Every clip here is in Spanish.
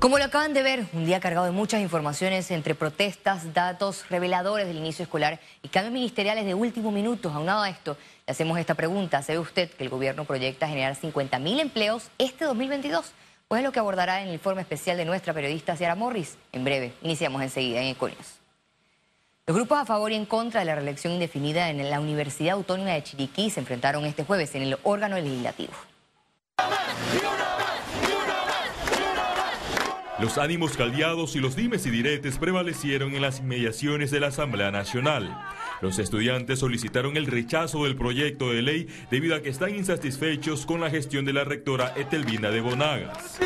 Como lo acaban de ver, un día cargado de muchas informaciones entre protestas, datos reveladores del inicio escolar y cambios ministeriales de último minuto. Aunado a esto, le hacemos esta pregunta. ¿Sabe usted que el gobierno proyecta generar 50.000 empleos este 2022? Pues es lo que abordará en el informe especial de nuestra periodista Ciara Morris. En breve, iniciamos enseguida en Econios. Los grupos a favor y en contra de la reelección indefinida en la Universidad Autónoma de Chiriquí se enfrentaron este jueves en el órgano legislativo. Los ánimos caldeados y los dimes y diretes prevalecieron en las inmediaciones de la Asamblea Nacional. Los estudiantes solicitaron el rechazo del proyecto de ley debido a que están insatisfechos con la gestión de la rectora Etelvina de Bonagas.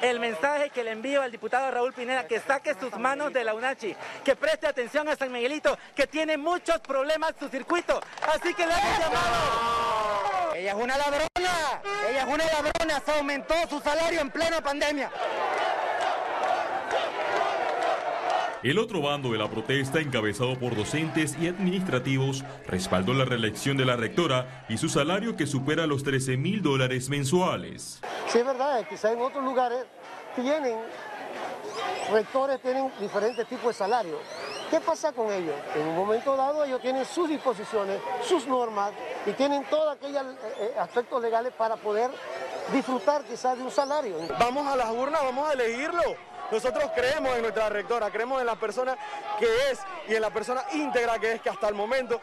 el mensaje que le envío al diputado Raúl Pineda, que saque sus manos de la UNACHI, que preste atención a San Miguelito, que tiene muchos problemas su circuito. Así que le hemos llamado. Ella es una ladrona, ella es una ladrona, se aumentó su salario en plena pandemia. El otro bando de la protesta, encabezado por docentes y administrativos, respaldó la reelección de la rectora y su salario que supera los 13 mil dólares mensuales. Sí, es verdad, quizá en otros lugares tienen, rectores tienen diferentes tipos de salarios. ¿Qué pasa con ellos? En un momento dado ellos tienen sus disposiciones, sus normas y tienen todos aquellos eh, eh, aspectos legales para poder disfrutar quizás de un salario. Vamos a las urnas, vamos a elegirlo. Nosotros creemos en nuestra rectora, creemos en la persona que es y en la persona íntegra que es que hasta el momento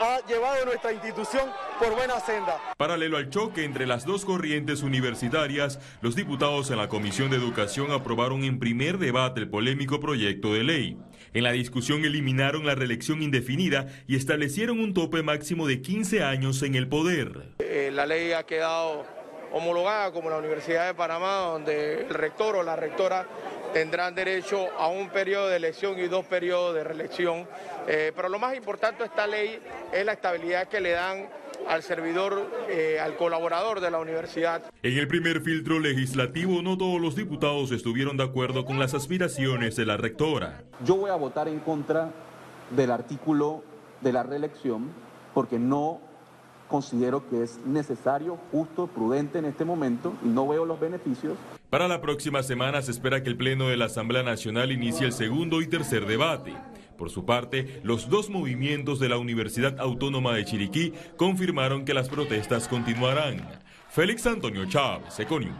ha llevado nuestra institución por buena senda. Paralelo al choque entre las dos corrientes universitarias, los diputados en la Comisión de Educación aprobaron en primer debate el polémico proyecto de ley. En la discusión eliminaron la reelección indefinida y establecieron un tope máximo de 15 años en el poder. Eh, la ley ha quedado homologada como la Universidad de Panamá, donde el rector o la rectora tendrán derecho a un periodo de elección y dos periodos de reelección. Eh, pero lo más importante de esta ley es la estabilidad que le dan al servidor, eh, al colaborador de la universidad. En el primer filtro legislativo no todos los diputados estuvieron de acuerdo con las aspiraciones de la rectora. Yo voy a votar en contra del artículo de la reelección porque no considero que es necesario, justo, prudente en este momento y no veo los beneficios. Para la próxima semana se espera que el Pleno de la Asamblea Nacional inicie el segundo y tercer debate. Por su parte, los dos movimientos de la Universidad Autónoma de Chiriquí confirmaron que las protestas continuarán. Félix Antonio Chávez, Econius.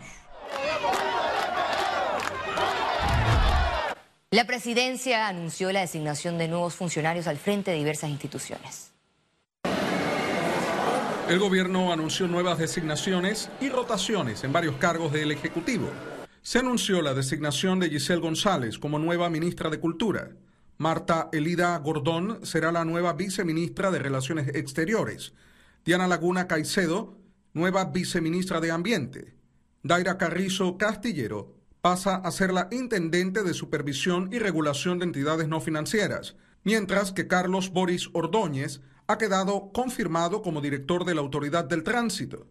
La presidencia anunció la designación de nuevos funcionarios al frente de diversas instituciones. El gobierno anunció nuevas designaciones y rotaciones en varios cargos del Ejecutivo. Se anunció la designación de Giselle González como nueva ministra de Cultura. Marta Elida Gordón será la nueva viceministra de Relaciones Exteriores. Diana Laguna Caicedo, nueva viceministra de Ambiente. Daira Carrizo Castillero pasa a ser la intendente de Supervisión y Regulación de Entidades No Financieras, mientras que Carlos Boris Ordóñez ha quedado confirmado como director de la Autoridad del Tránsito.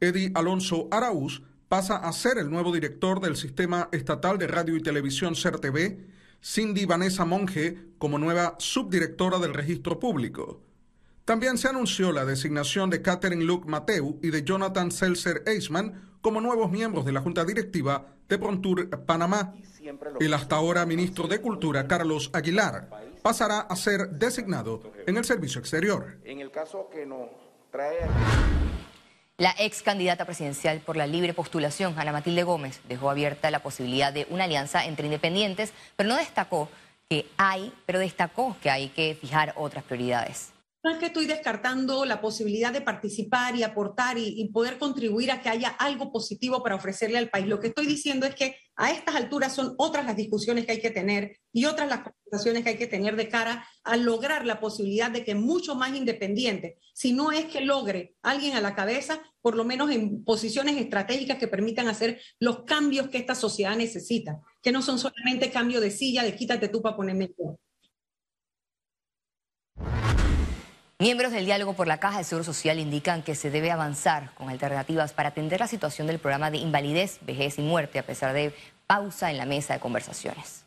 Eddie Alonso Araúz pasa a ser el nuevo director del Sistema Estatal de Radio y Televisión CERTV, Cindy Vanessa Monge como nueva subdirectora del Registro Público. También se anunció la designación de Catherine Luke Mateu y de Jonathan Seltzer Eisman como nuevos miembros de la Junta Directiva de Prontur Panamá. El hasta ahora ministro de Cultura, Carlos Aguilar, pasará a ser designado en el servicio exterior. En el caso que nos trae... La ex candidata presidencial por la libre postulación, Ana Matilde Gómez, dejó abierta la posibilidad de una alianza entre independientes, pero no destacó que hay, pero destacó que hay que fijar otras prioridades. No es que estoy descartando la posibilidad de participar y aportar y, poder contribuir a que haya algo positivo para ofrecerle al país. Lo que estoy diciendo es que a estas alturas son otras las discusiones que hay que tener y otras las conversaciones que hay que tener de cara a lograr la posibilidad de que mucho más independiente, si no es que logre alguien a la cabeza, por lo menos en posiciones estratégicas que permitan hacer los cambios que esta sociedad necesita, que no son solamente cambio de silla, de quítate tú para ponerme yo. Miembros del diálogo por la Caja de Seguro Social indican que se debe avanzar con alternativas para atender la situación del programa de invalidez, vejez y muerte a pesar de pausa en la mesa de conversaciones.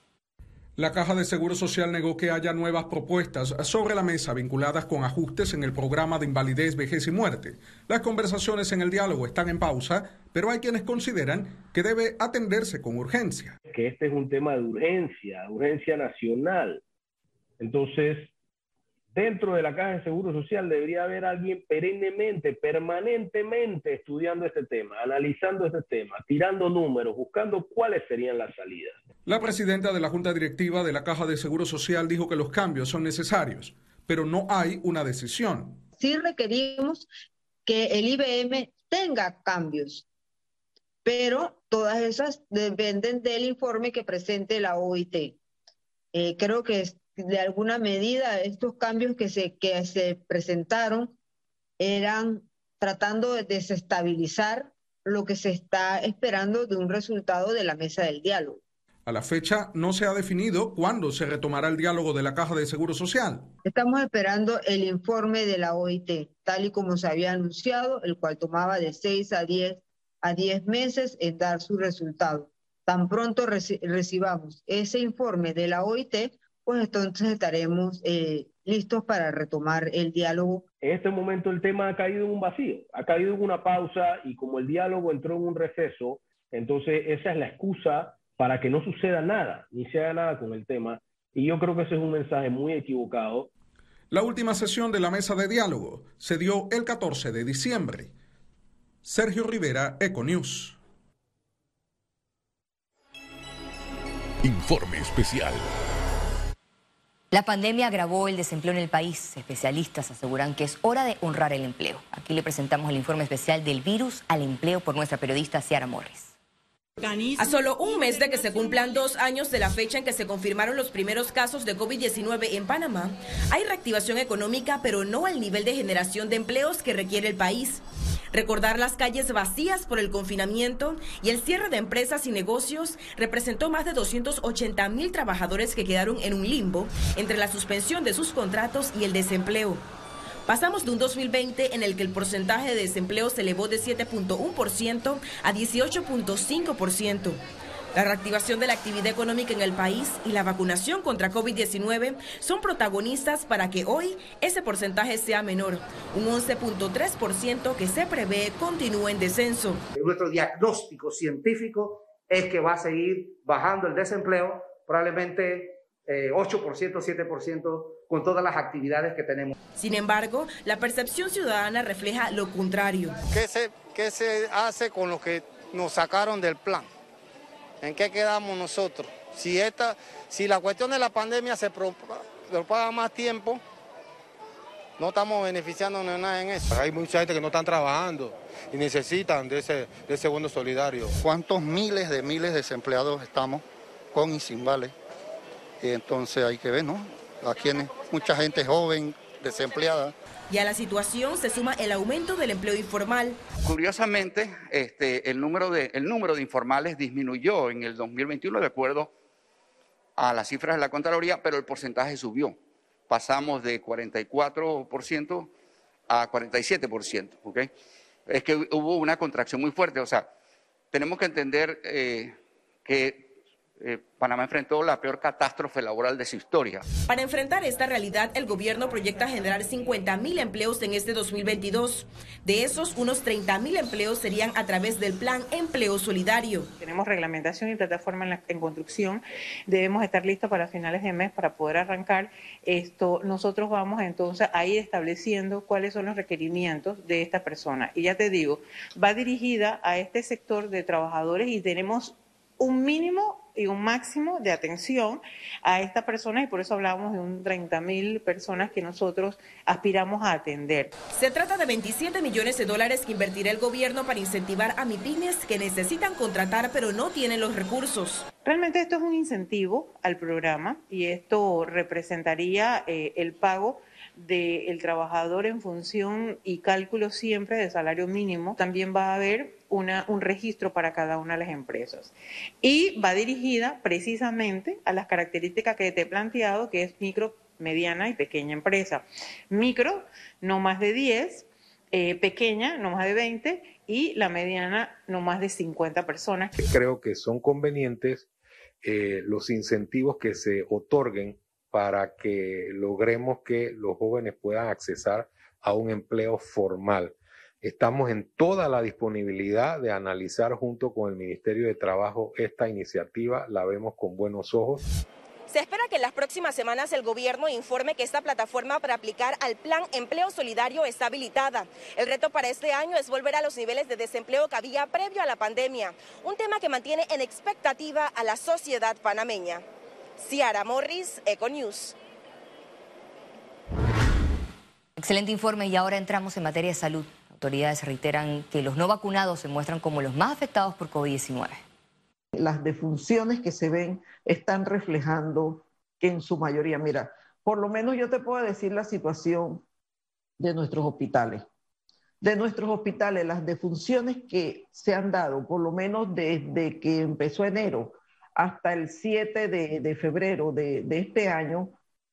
La Caja de Seguro Social negó que haya nuevas propuestas sobre la mesa vinculadas con ajustes en el programa de invalidez, vejez y muerte. Las conversaciones en el diálogo están en pausa, pero hay quienes consideran que debe atenderse con urgencia. Que este es un tema de urgencia, urgencia nacional. Entonces, dentro de la Caja de Seguro Social debería haber alguien perennemente, permanentemente estudiando este tema, analizando este tema, tirando números, buscando cuáles serían las salidas. La presidenta de la Junta Directiva de la Caja de Seguro Social dijo que los cambios son necesarios, pero no hay una decisión. Sí requerimos que el IBM tenga cambios, pero todas esas dependen del informe que presente la OIT. Eh, creo que de alguna medida estos cambios que se, que se presentaron eran tratando de desestabilizar lo que se está esperando de un resultado de la mesa del diálogo. A la fecha no se ha definido cuándo se retomará el diálogo de la Caja de Seguro Social. Estamos esperando el informe de la OIT, tal y como se había anunciado, el cual tomaba de 6 a 10, a 10 meses en dar su resultado. Tan pronto recibamos ese informe de la OIT, pues entonces estaremos eh, listos para retomar el diálogo. En este momento el tema ha caído en un vacío, ha caído en una pausa y como el diálogo entró en un receso, entonces esa es la excusa para que no suceda nada, ni se haga nada con el tema. Y yo creo que ese es un mensaje muy equivocado. La última sesión de la mesa de diálogo se dio el 14 de diciembre. Sergio Rivera, Econews. Informe especial. La pandemia agravó el desempleo en el país. Especialistas aseguran que es hora de honrar el empleo. Aquí le presentamos el informe especial del virus al empleo por nuestra periodista Ciara Morris. A solo un mes de que se cumplan dos años de la fecha en que se confirmaron los primeros casos de COVID-19 en Panamá, hay reactivación económica, pero no al nivel de generación de empleos que requiere el país. Recordar las calles vacías por el confinamiento y el cierre de empresas y negocios representó más de 280 mil trabajadores que quedaron en un limbo entre la suspensión de sus contratos y el desempleo. Pasamos de un 2020 en el que el porcentaje de desempleo se elevó de 7.1% a 18.5%. La reactivación de la actividad económica en el país y la vacunación contra COVID-19 son protagonistas para que hoy ese porcentaje sea menor, un 11.3% que se prevé continúe en descenso. Nuestro diagnóstico científico es que va a seguir bajando el desempleo, probablemente 8%, eh, 7% con todas las actividades que tenemos. Sin embargo, la percepción ciudadana refleja lo contrario. ¿Qué se, qué se hace con lo que nos sacaron del plan? ¿En qué quedamos nosotros? Si, esta, si la cuestión de la pandemia se propaga más tiempo, no estamos beneficiándonos de nada en eso. Hay mucha gente que no están trabajando y necesitan de ese, de ese bono solidario. ¿Cuántos miles de miles de desempleados estamos con y sin vale? Y entonces hay que ver, ¿no? Aquí hay mucha gente joven, desempleada. Y a la situación se suma el aumento del empleo informal. Curiosamente, este, el, número de, el número de informales disminuyó en el 2021 de acuerdo a las cifras de la Contraloría, pero el porcentaje subió. Pasamos de 44% a 47%. ¿okay? Es que hubo una contracción muy fuerte. O sea, tenemos que entender eh, que eh, Panamá enfrentó la peor catástrofe laboral de su historia. Para enfrentar esta realidad, el gobierno proyecta generar 50 mil empleos en este 2022. De esos, unos 30 mil empleos serían a través del Plan Empleo Solidario. Tenemos reglamentación y plataforma en, en construcción. Debemos estar listos para finales de mes para poder arrancar esto. Nosotros vamos entonces a ir estableciendo cuáles son los requerimientos de esta persona. Y ya te digo, va dirigida a este sector de trabajadores y tenemos un mínimo y un máximo de atención a estas personas y por eso hablamos de un 30 mil personas que nosotros aspiramos a atender. Se trata de 27 millones de dólares que invertirá el gobierno para incentivar a MIPIMES que necesitan contratar pero no tienen los recursos. Realmente esto es un incentivo al programa y esto representaría eh, el pago del trabajador en función y cálculo siempre de salario mínimo. También va a haber un registro para cada una de las empresas. Y va dirigida precisamente a las características que te he planteado, que es micro, mediana y pequeña empresa. Micro, no más de 10, eh, pequeña, no más de 20, y la mediana, no más de 50 personas. Creo que son convenientes eh, los incentivos que se otorguen para que logremos que los jóvenes puedan accesar a un empleo formal. Estamos en toda la disponibilidad de analizar junto con el Ministerio de Trabajo esta iniciativa, la vemos con buenos ojos. Se espera que en las próximas semanas el gobierno informe que esta plataforma para aplicar al Plan Empleo Solidario está habilitada. El reto para este año es volver a los niveles de desempleo que había previo a la pandemia, un tema que mantiene en expectativa a la sociedad panameña. Ciara Morris, Econews. Excelente informe y ahora entramos en materia de salud. Autoridades reiteran que los no vacunados se muestran como los más afectados por COVID-19 las defunciones que se ven están reflejando que en su mayoría, mira, por lo menos yo te puedo decir la situación de nuestros hospitales. De nuestros hospitales, las defunciones que se han dado, por lo menos desde que empezó enero hasta el 7 de, febrero de, este año,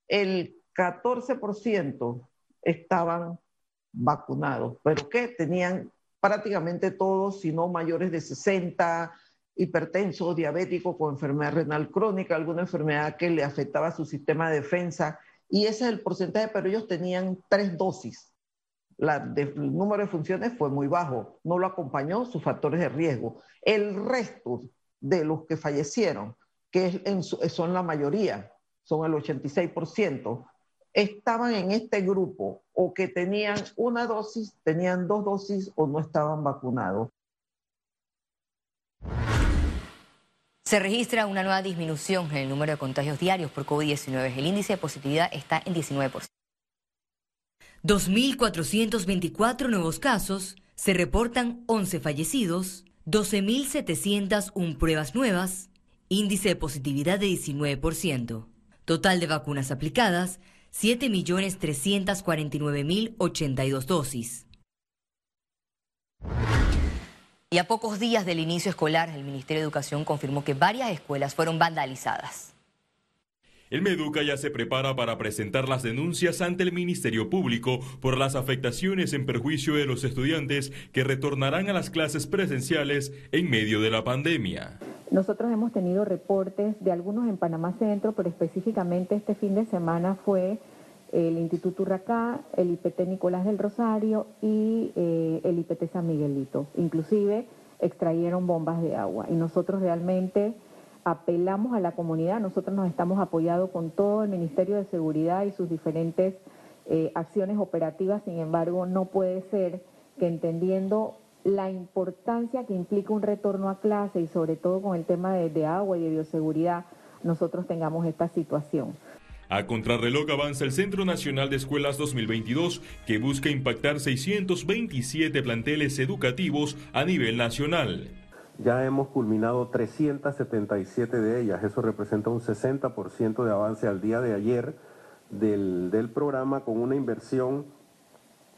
el 14% estaban vacunados, pero que tenían prácticamente todos, si no mayores de 60, hipertenso, diabético con enfermedad renal crónica, alguna enfermedad que le afectaba su sistema de defensa, y ese es el porcentaje, pero ellos tenían tres dosis. el número de funciones fue muy bajo, no lo acompañó sus factores de riesgo. El resto de los que fallecieron, que son la mayoría, son el 86%, estaban en este grupo o que tenían una dosis, tenían dos dosis o no estaban vacunados. Se registra una nueva disminución en el número de contagios diarios por COVID-19. El índice de positividad está en 19%. 2.424 nuevos casos, se reportan 11 fallecidos, 12.701 pruebas nuevas, índice de positividad de 19%. Total de vacunas aplicadas, 7.349.082 dosis. Y a pocos días del inicio escolar, el Ministerio de Educación confirmó que varias escuelas fueron vandalizadas. El Meduca ya se prepara para presentar las denuncias ante el Ministerio Público por las afectaciones en perjuicio de los estudiantes que retornarán a las clases presenciales en medio de la pandemia. Nosotros hemos tenido reportes de algunos en Panamá Centro, pero específicamente este fin de semana fue el Instituto Urracá, el IPT Nicolás del Rosario y eh, el IPT San Miguelito. Inclusive extrayeron bombas de agua y nosotros realmente apelamos a la comunidad, nosotros nos estamos apoyando con todo el Ministerio de Seguridad y sus diferentes eh, acciones operativas, sin embargo no puede ser que entendiendo la importancia que implica un retorno a clase y sobre todo con el tema de agua y de bioseguridad, nosotros tengamos esta situación. A contrarreloj avanza el Centro Nacional de Escuelas 2022, que busca impactar 627 planteles educativos a nivel nacional. Ya hemos culminado 377 de ellas, eso representa un 60% de avance al día de ayer del, del programa con una inversión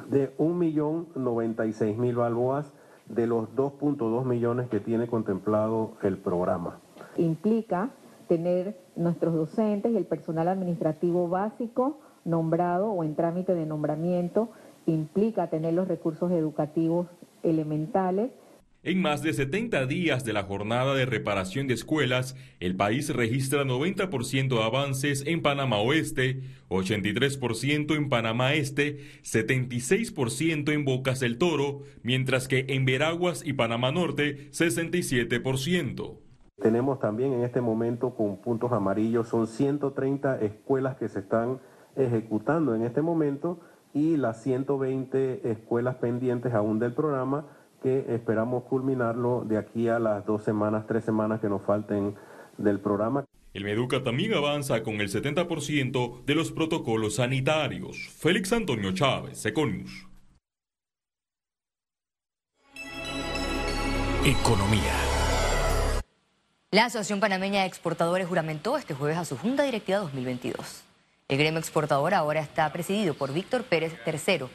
de 1.096.000 balboas de los 2.2 millones que tiene contemplado el programa. Implica tener nuestros docentes y el personal administrativo básico nombrado o en trámite de nombramiento implica tener los recursos educativos elementales. En más de 70 días de la jornada de reparación de escuelas, el país registra 90% de avances en Panamá Oeste, 83% en Panamá Este, 76% en Bocas del Toro, mientras que en Veraguas y Panamá Norte, 67%. Tenemos también en este momento con puntos amarillos, son 130 escuelas que se están ejecutando en este momento y las 120 escuelas pendientes aún del programa que esperamos culminarlo de aquí a las dos semanas, tres semanas que nos falten del programa. El Meduca también avanza con el 70% de los protocolos sanitarios. Félix Antonio Chávez, Econius. Economía. La Asociación Panameña de Exportadores juramentó este jueves a su Junta Directiva 2022. El gremio exportador ahora está presidido por Víctor Pérez III.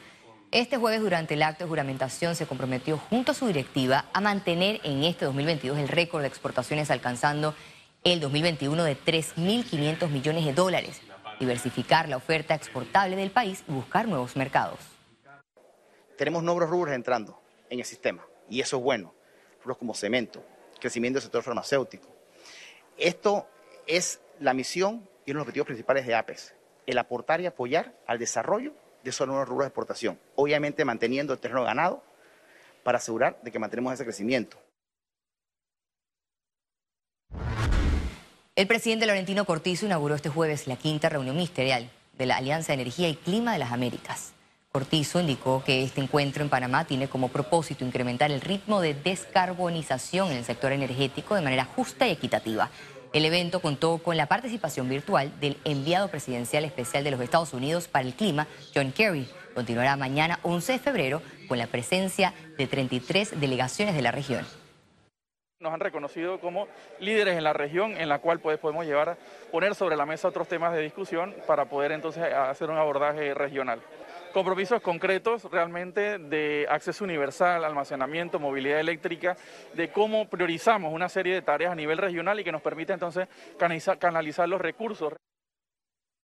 Este jueves, durante el acto de juramentación, se comprometió junto a su directiva a mantener en este 2022 el récord de exportaciones alcanzando el 2021 de 3.500 millones de dólares, diversificar la oferta exportable del país y buscar nuevos mercados. Tenemos nuevos rubros entrando en el sistema y eso es bueno, rubros como cemento, crecimiento del sector farmacéutico. Esto es la misión y uno de los objetivos principales de APES, el aportar y apoyar al desarrollo de zonas rurales de exportación, obviamente manteniendo el terreno ganado para asegurar de que mantenemos ese crecimiento. El presidente Laurentino Cortizo inauguró este jueves la quinta reunión ministerial de la Alianza de Energía y Clima de las Américas. Cortizo indicó que este encuentro en Panamá tiene como propósito incrementar el ritmo de descarbonización en el sector energético de manera justa y equitativa. El evento contó con la participación virtual del enviado presidencial especial de los Estados Unidos para el clima, John Kerry. Continuará mañana 11 de febrero con la presencia de 33 delegaciones de la región. Nos han reconocido como líderes en la región en la cual pues, podemos llevar, poner sobre la mesa otros temas de discusión para poder entonces hacer un abordaje regional. Compromisos concretos realmente de acceso universal, almacenamiento, movilidad eléctrica, de cómo priorizamos una serie de tareas a nivel regional y que nos permite entonces canalizar los recursos.